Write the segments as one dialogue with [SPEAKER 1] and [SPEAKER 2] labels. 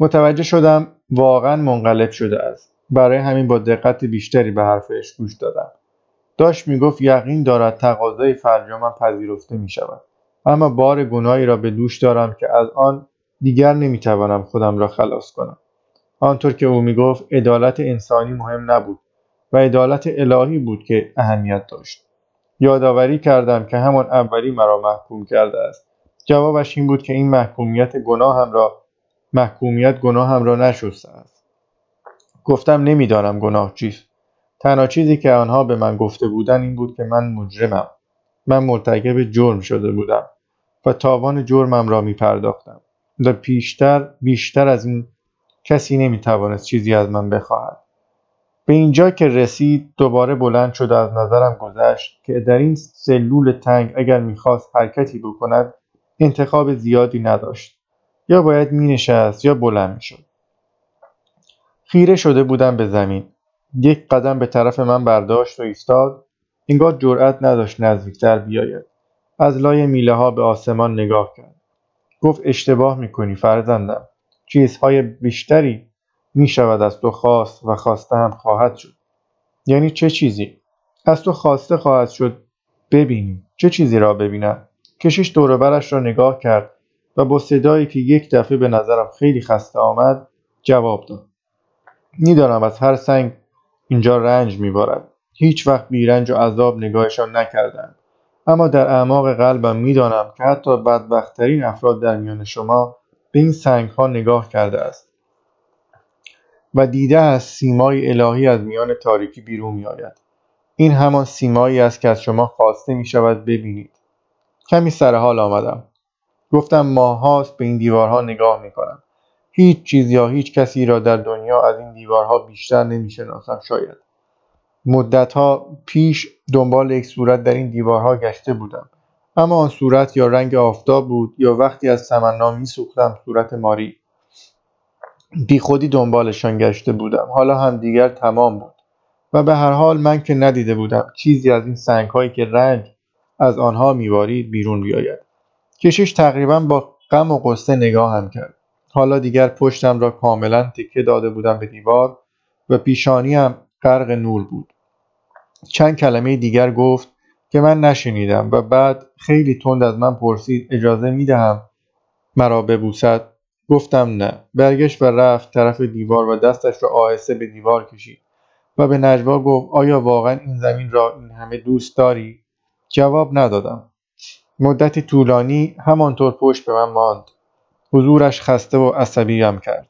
[SPEAKER 1] متوجه شدم واقعا منقلب شده است. برای همین با دقت بیشتری به حرفش گوش دادم. داشت می‌گفت یقین دارد تقاضای فرجامم پذیرفته می شود اما بار گناهی را به دوش دارم که از آن دیگر نمی‌توانم خودم را خلاص کنم. آنطور که او می‌گفت عدالت انسانی مهم نبود و عدالت الهی بود که اهمیت داشت. یادآوری کردم که همان اولی مرا محکوم کرده است. جوابش این بود که این محکومیت گناهم را محکومیت گناهم را نشسته است. گفتم نمی‌دانم گناه چیست. تنها چیزی که آنها به من گفته بودند این بود که من مجرمم. من مرتکب جرم شده بودم و تاوان جرمم را می پرداختم و پیشتر بیشتر از این کسی نمی توانست چیزی از من بخواهد. به اینجا که رسید دوباره بلند شد از نظرم گذشت که در این سلول تنگ اگر می‌خواست حرکتی بکند انتخاب زیادی نداشت. یا باید می نشست یا بلند می شد. خیره شده بودم به زمین. یک قدم به طرف من برداشت و ایستاد. انگار جرأت نداشت نزدیکتر بیاید. از لای میله ها به آسمان نگاه کرد. گفت اشتباه می‌کنی فرزندم. چیزهای بیشتری می‌شود از تو خواست و خواسته هم خواهد شد. یعنی چه چیزی؟ از تو خواسته خواهد شد ببینی. چه چیزی را ببینم؟ کشیش دوروبرش را نگاه کرد. و با صدایی که یک دفعه به نظرم خیلی خسته آمد جواب داد. می‌دانم از هر سنگ اینجا رنج میبارد. هیچ وقت بیرنج و عذاب نگاهشان نکردند. اما در اعماق قلبم می‌دانم که حتی بدبختترین افراد در میان شما به این سنگ ها نگاه کرده است و دیده از سیمای الهی از میان تاریکی بیرون می آید. این همان سیمایی است که از شما خواسته می شود ببینید. کمی سر حال آمدم. گفتم ماهاست به این دیوارها نگاه می کنم هیچ چیز یا هیچ کسی را در دنیا از این دیوارها بیشتر نمی شناسم شاید. مدتها پیش دنبال یک صورت در این دیوارها گشته بودم. اما آن صورت یا رنگ آفتاب بود یا وقتی از تمنا میسوختم صورت ماری. بیخودی دنبالشان گشته بودم. حالا هم دیگر تمام بود. و به هر حال من که ندیده بودم چیزی از این سنگ هایی که رنگ از آنها میبارید بیرون بیاید. کشش تقریبا با غم و قصه نگاهم کرد. حالا دیگر پشتم را کاملا تکه داده بودم به دیوار و پیشانیم غرق نور بود. چند کلمه دیگر گفت که من نشنیدم و بعد خیلی تند از من پرسید اجازه می دهم مرا ببوسد؟ گفتم نه. برگشت و رفت طرف دیوار و دستش را آهسته به دیوار کشید و به نجوا گفت آیا واقعا این زمین را این همه دوست داری؟ جواب ندادم. مدتی طولانی همانطور پشت به من ماند. حضورش خسته و عصبیم کرد.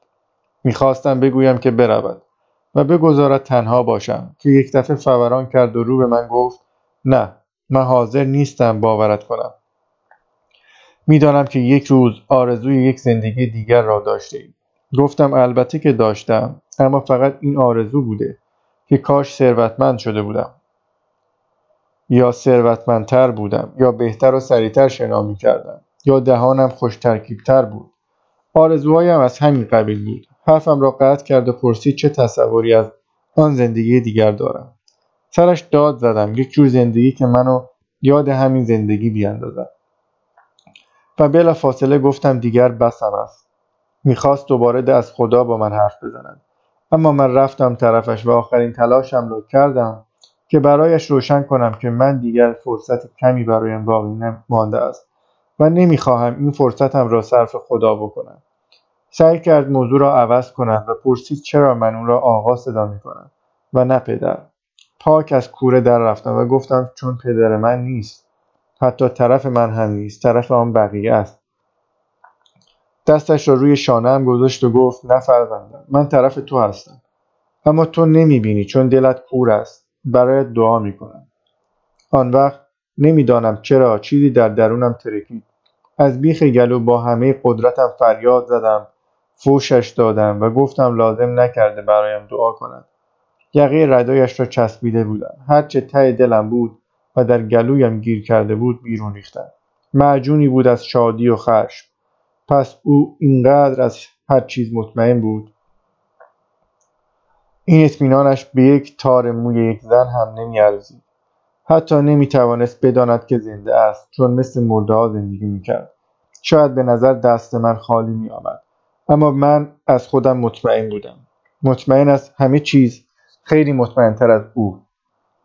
[SPEAKER 1] می‌خواستم بگویم که برود و بگذارد تنها باشم که یک دفعه فوران کرد و رو به من گفت نه من حاضر نیستم باورت کنم. می‌دانم که یک روز آرزوی یک زندگی دیگر را داشته ایم. گفتم البته که داشتم اما فقط این آرزو بوده که کاش ثروتمند شده بودم. یا ثروتمندتر بودم یا بهتر و سریعتر شنا می کردم یا دهانم خوش ترکیبتر بود. آرزوهایم از همین قبیل بود. حرفم را قطع کرد و پرسید چه تصوری از آن زندگی دیگر دارم. سرش داد زدم یک جور زندگی که منو یاد همین زندگی بیاندازد. و بلا فاصله گفتم دیگر بسم است. می‌خواست دوباره از خدا با من حرف بزند. اما من رفتم طرفش و آخرین تلاشم را کردم که برایش روشن کنم که من دیگر فرصت کمی برایم باقی مانده است و نمی‌خواهم این فرصتم را صرف خدا بکنم. سعی کرد موضوع را عوض کند و پرسید چرا من اون را آقا صدا می‌کنم و نه پدر. پاک از کوره در رفتم و گفتم چون پدر من نیست. حتی طرف من هم نیست طرف آن بقیه است. دستش را روی شانه گذاشت و گفت نه فرزندم من طرف تو هستم. اما تو نمی‌بینی چون دلت کور است. برایت دعا می‌کنم. آن وقت نمی‌دانم چرا چیزی در درونم ترکید. از بیخ گلو با همه قدرتم فریاد زدم فوشش دادم و گفتم لازم نکرده برایم دعا کند. یقه ردایش را چسبیده بودم. هرچه ته دلم بود و در گلویم گیر کرده بود بیرون ریختم. معجونی بود از شادی و خشم. پس او اینقدر از هر چیز مطمئن بود این اطمینانش به یک تار موی یک زن هم نمیارزید. حتی نمی‌توانست بداند که زنده است چون مثل مرده ها زندگی می‌کرد. شاید به نظر دست من خالی میآمد. اما من از خودم مطمئن بودم. مطمئن از همه چیز خیلی مطمئنتر از او.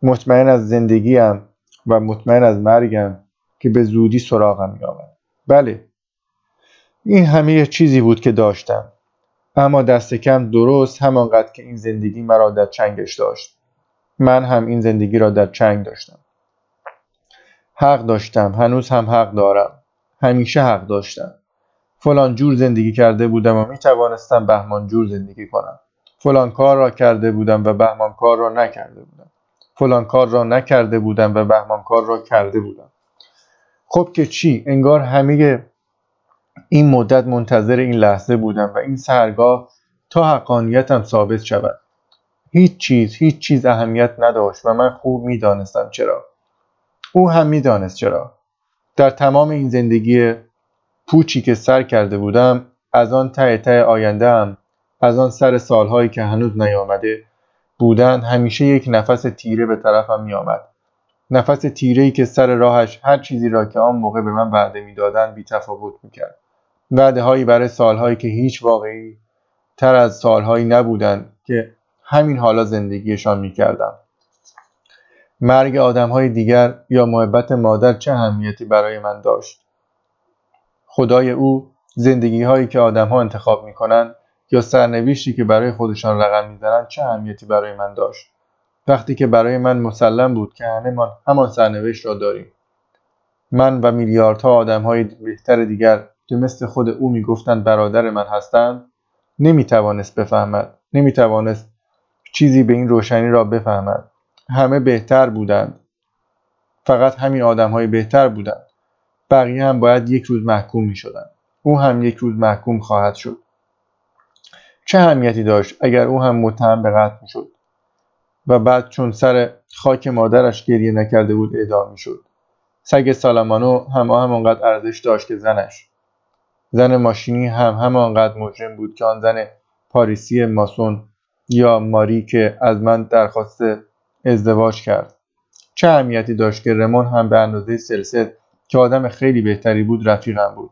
[SPEAKER 1] مطمئن از زندگیم و مطمئن از مرگم که به زودی سراغم میآمد. بله این همه چیزی بود که داشتم. اما دست کم درست همانقدر که این زندگی مرا در چنگش داشت. من هم این زندگی را در چنگ داشتم. حق داشتم هنوز هم حق دارم. همیشه حق داشتم. فلان جور زندگی کرده بودم و می توانستم بهمان جور زندگی کنم. فلان کار را کرده بودم و بهمان کار را نکرده بودم. فلان کار را نکرده بودم و بهمان کار را کرده بودم. خب که چی؟ انگار همه این مدت منتظر این لحظه بودم و این سرگاه تا حقانیتم ثابت شود. هیچ چیز هیچ چیز اهمیت نداشت و من خوب می‌دانستم چرا. او هم می‌دانست چرا. در تمام این زندگی پوچی که سر کرده بودم از آن ته ته آینده هم از آن سر سالهایی که هنوز نیامده بودند همیشه یک نفس تیره به طرفم میآمد. نفس تیره ای که سر راهش هر چیزی را که آن موقع به من وعده می‌دادند بی تفاوت می‌کرد. وعده هایی برای سالهایی که هیچ واقعی تر از سالهایی نبودند که همین حالا زندگیشان می‌کردم. مرگ آدم های دیگر یا محبت مادر چه اهمیتی برای من داشت؟ خدای او زندگی هایی که آدم ها انتخاب می کنند یا سرنوشتی که برای خودشان رقم می‌زنند چه اهمیتی برای من داشت؟ وقتی که برای من مسلم بود که همه من همان سرنوشت را داریم. من و میلیاردها آدم های بهتر دیگر که مثل خود او می‌گفتند برادر من هستند نمی‌توانست بفهمد نمی‌توانست چیزی به این روشنی را بفهمد. همه بهتر بودند. فقط همین آدم های بهتر بودند. بقیه هم باید یک روز محکوم می شدن. او هم یک روز محکوم خواهد شد. چه اهمیتی داشت اگر او هم متهم به قتل شد و بعد چون سر خاک مادرش گریه نکرده بود اعدام می شد سگ سالامانو هم همانقدر ارزش داشت که زنش زن ماشینی هم همانقدر مجرم بود که آن زن پاریسی ماسون یا ماری که از من درخواست ازدواج کرد. چه اهمیتی داشت که رمون هم به اندازه سلسل که آدم خیلی بهتری بود رفیقم بود.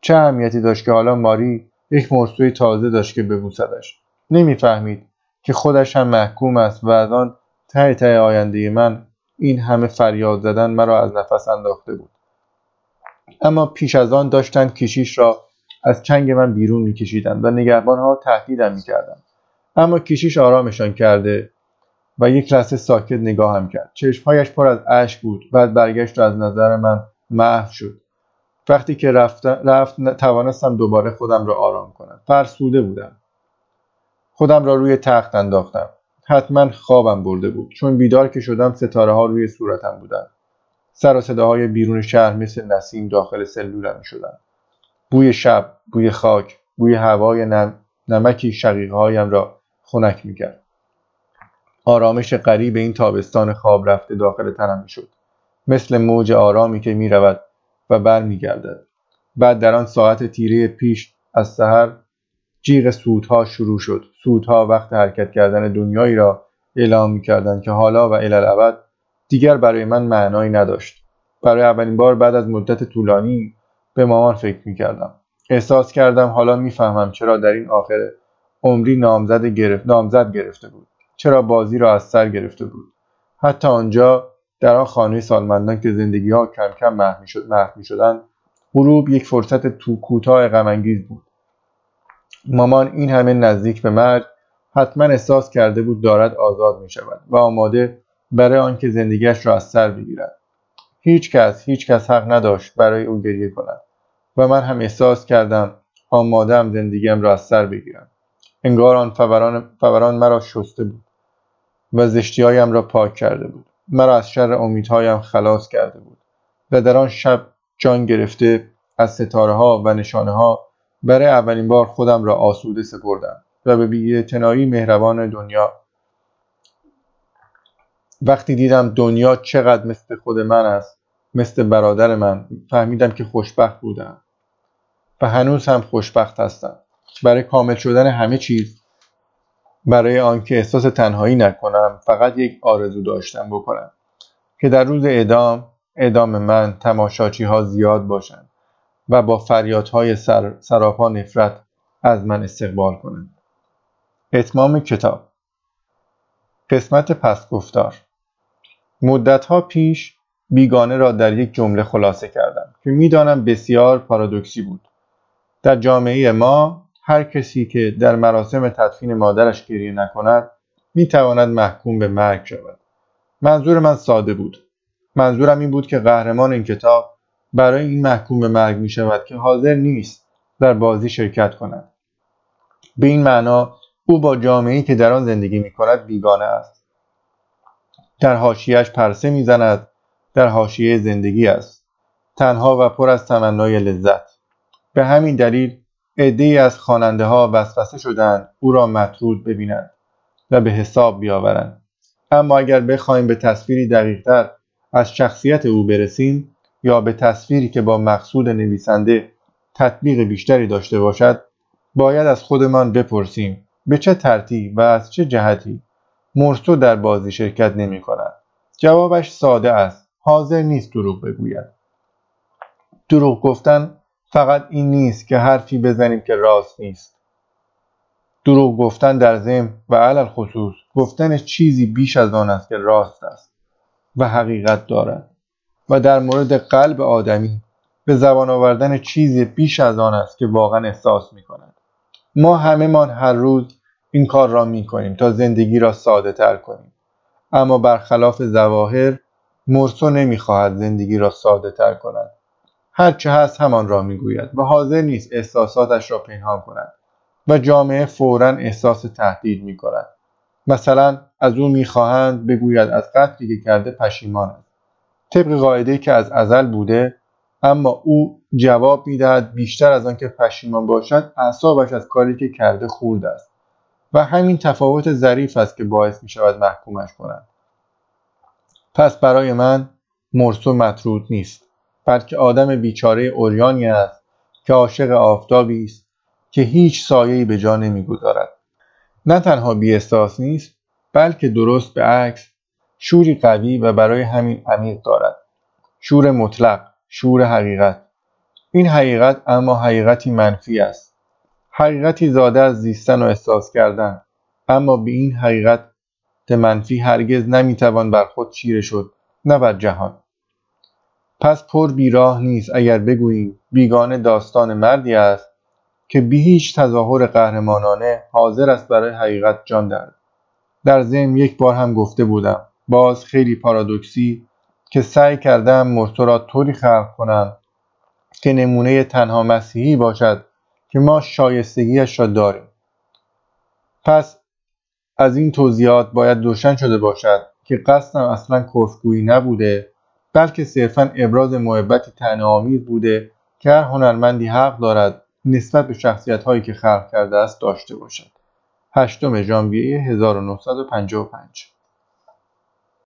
[SPEAKER 1] چه اهمیتی داشت که حالا ماری یک مرسوی تازه داشت که ببوسدش. نمی‌فهمید که خودش هم محکوم است و از آن ته ته آینده من این همه فریاد زدن مرا از نفس انداخته بود. اما پیش از آن داشتند کشیش را از چنگ من بیرون میکشیدند و نگهبانها تهدیدم می‌کردند. اما کشیش آرامشان کرده و یک لحظه ساکت نگاهم کرد. چشمهایش پر از اشک بود. بعد برگشت و از نظر من محو شد. وقتی که رفت, رفت توانستم دوباره خودم را آرام کنم. فرسوده بودم. خودم را روی تخت انداختم. حتما خوابم برده بود. چون بیدار که شدم ستاره ها روی صورتم بودند. سر و صداهای بیرون شهر مثل نسیم داخل سلولم شدن. بوی شب بوی خاک بوی هوای نم... نمکی شقیقهایم را خنک می‌کرد. آرامش غریب این تابستان خواب رفته داخل تنم می‌شد. مثل موج آرامی که می‌رود و برمیگردد. بعد در آن ساعت تیره پیش از سحر جیغ سودها شروع شد. سودها وقت حرکت کردن دنیایی را اعلام می‌کردند که حالا و الالعبد دیگر برای من معنایی نداشت. برای اولین بار بعد از مدت طولانی به مامان فکر می‌کردم. احساس کردم حالا می‌فهمم چرا در این آخر عمری نامزد گرفت نامزد گرفته بود. چرا بازی را از سر گرفته بود. حتی آنجا در آن خانه سالمندان که زندگی ها کم کم محو می شدند غروب یک فرصت تو کوتاه غمانگیز بود. مامان این همه نزدیک به مرگ حتما احساس کرده بود دارد آزاد می شود و آماده برای آنکه زندگیش را از سر بگیرد. هیچ کس هیچ کس حق نداشت برای او گریه کند و من هم احساس کردم آماده هم زندگیم را از سر بگیرم انگار آن فوران, فوران مرا شسته بود و زشتیهایم را پاک کرده بود. مرا از شر امیدهایم خلاص کرده بود و در آن شب جان گرفته از ستاره ها و نشانه ها برای اولین بار خودم را آسوده سپردم و به بیاعتنایی مهربان دنیا وقتی دیدم دنیا چقدر مثل خود من است مثل برادر من فهمیدم که خوشبخت بودم. و هنوز هم خوشبخت هستم. برای کامل شدن همه چیز برای آنکه احساس تنهایی نکنم فقط یک آرزو داشتم بکنم که در روز اعدام اعدام من تماشاچی ها زیاد باشند و با فریادهای سر، سراپا نفرت از من استقبال کنند. اتمام کتاب. قسمت پس گفتار مدتها پیش بیگانه را در یک جمله خلاصه کردم که می‌دانم بسیار پارادوکسی بود. در جامعه ما هر کسی که در مراسم تدفین مادرش گریه نکند می‌تواند محکوم به مرگ شود. منظور من ساده بود. منظورم این بود که قهرمان این کتاب برای این محکوم به مرگ می شود که حاضر نیست در بازی شرکت کند. به این معنا او با جامعه‌ای که در آن زندگی می کند بیگانه است. در حاشیهش پرسه می‌زند در حاشیه زندگی است. تنها و پر از تمنای لذت. به همین دلیل عدهای از خواننده ها وسوسه شدند او را مطرود ببینند و به حساب بیاورند. اما اگر بخواهیم به تصویری دقیقتر از شخصیت او برسیم یا به تصویری که با مقصود نویسنده تطبیق بیشتری داشته باشد باید از خودمان بپرسیم به چه ترتیب و از چه جهتی مرسو در بازی شرکت نمی کند. جوابش ساده است. حاضر نیست دروغ بگوید. دروغ گفتن فقط این نیست که حرفی بزنیم که راست نیست. دروغ گفتن در ضمن و علل خصوص گفتن چیزی بیش از آن است که راست است و حقیقت دارد. و در مورد قلب آدمی به زبان آوردن چیزی بیش از آن است که واقعا احساس می کند. ما همه من هر روز این کار را می کنیم تا زندگی را ساده تر کنیم. اما برخلاف زواهر مرسو نمی‌خواهد زندگی را ساده تر کند. هرچه هست همان را می‌گوید و حاضر نیست احساساتش را پنهان کند و جامعه فورا احساس تهدید می کند مثلا از او می‌خواهند بگوید از قتلی که کرده پشیمان است. طبق قاعده که از ازل بوده اما او جواب می‌دهد بیشتر از آنکه پشیمان باشد اعصابش از کاری که کرده خورد است. و همین تفاوت ظریف است که باعث می شود محکومش کنند. پس برای من مرسو مطرود نیست بلکه آدم بیچاره اوریانی است که عاشق آفتابی است که هیچ سایه‌ای به جا نمی‌گذارد نه تنها بیاحساس نیست بلکه درست به عکس شوری قوی و برای همین عمیق دارد. شور مطلق شور حقیقت. این حقیقت اما حقیقتی منفی است. حقیقتی زاده از زیستن و احساس کردن. اما به این حقیقت منفی هرگز نمی‌توان بر خود چیره شد نه بر جهان. پس پر بیراه نیست اگر بگوییم بیگانه داستان مردی است که بی هیچ تظاهر قهرمانانه حاضر است برای حقیقت جان دهد. در ضمن یک بار هم گفته بودم باز خیلی پارادوکسی که سعی کردم مرتو را طوری خلق کنم که نمونه تنها مسیحی باشد که ما شایستگیش را داریم. پس از این توضیحات باید روشن شده باشد که قصدم اصلا کفگویی نبوده بلکه صرفا ابراز محبتی تناآمیز بوده که هر هنرمندی حق دارد نسبت به شخصیت هایی که خلق کرده است داشته باشد. هشتم ژانویه 1955